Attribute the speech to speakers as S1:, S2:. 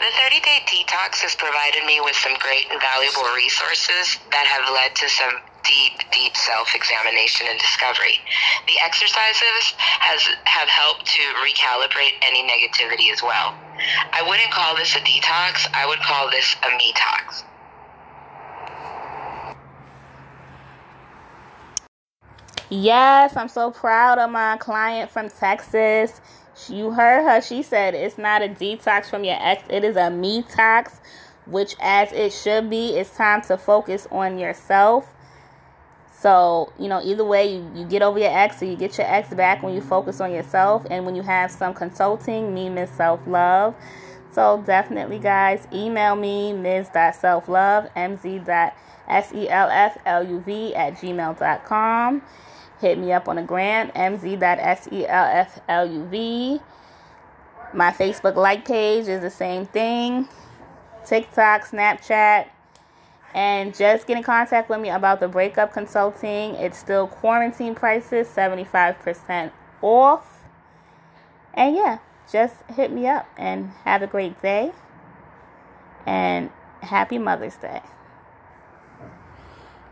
S1: The 30 day detox has provided me with some great and valuable resources that have led to some deep, deep self examination and discovery. The exercises has have helped to recalibrate any negativity as well. I wouldn't call this a detox, I would call this a me tox.
S2: Yes, I'm so proud of my client from Texas. You heard her. She said it's not a detox from your ex, it is a me tox, which, as it should be, it's time to focus on yourself. So, you know, either way, you, you get over your ex or you get your ex back when you focus on yourself and when you have some consulting, me, Miss Self Love. So, definitely, guys, email me, ms.selflove, mz.selfluv at gmail.com. Hit me up on the gram, mz.selfluv. My Facebook like page is the same thing. TikTok, Snapchat, and just get in contact with me about the breakup consulting. It's still quarantine prices, 75% off. And yeah, just hit me up and have a great day. And happy Mother's Day.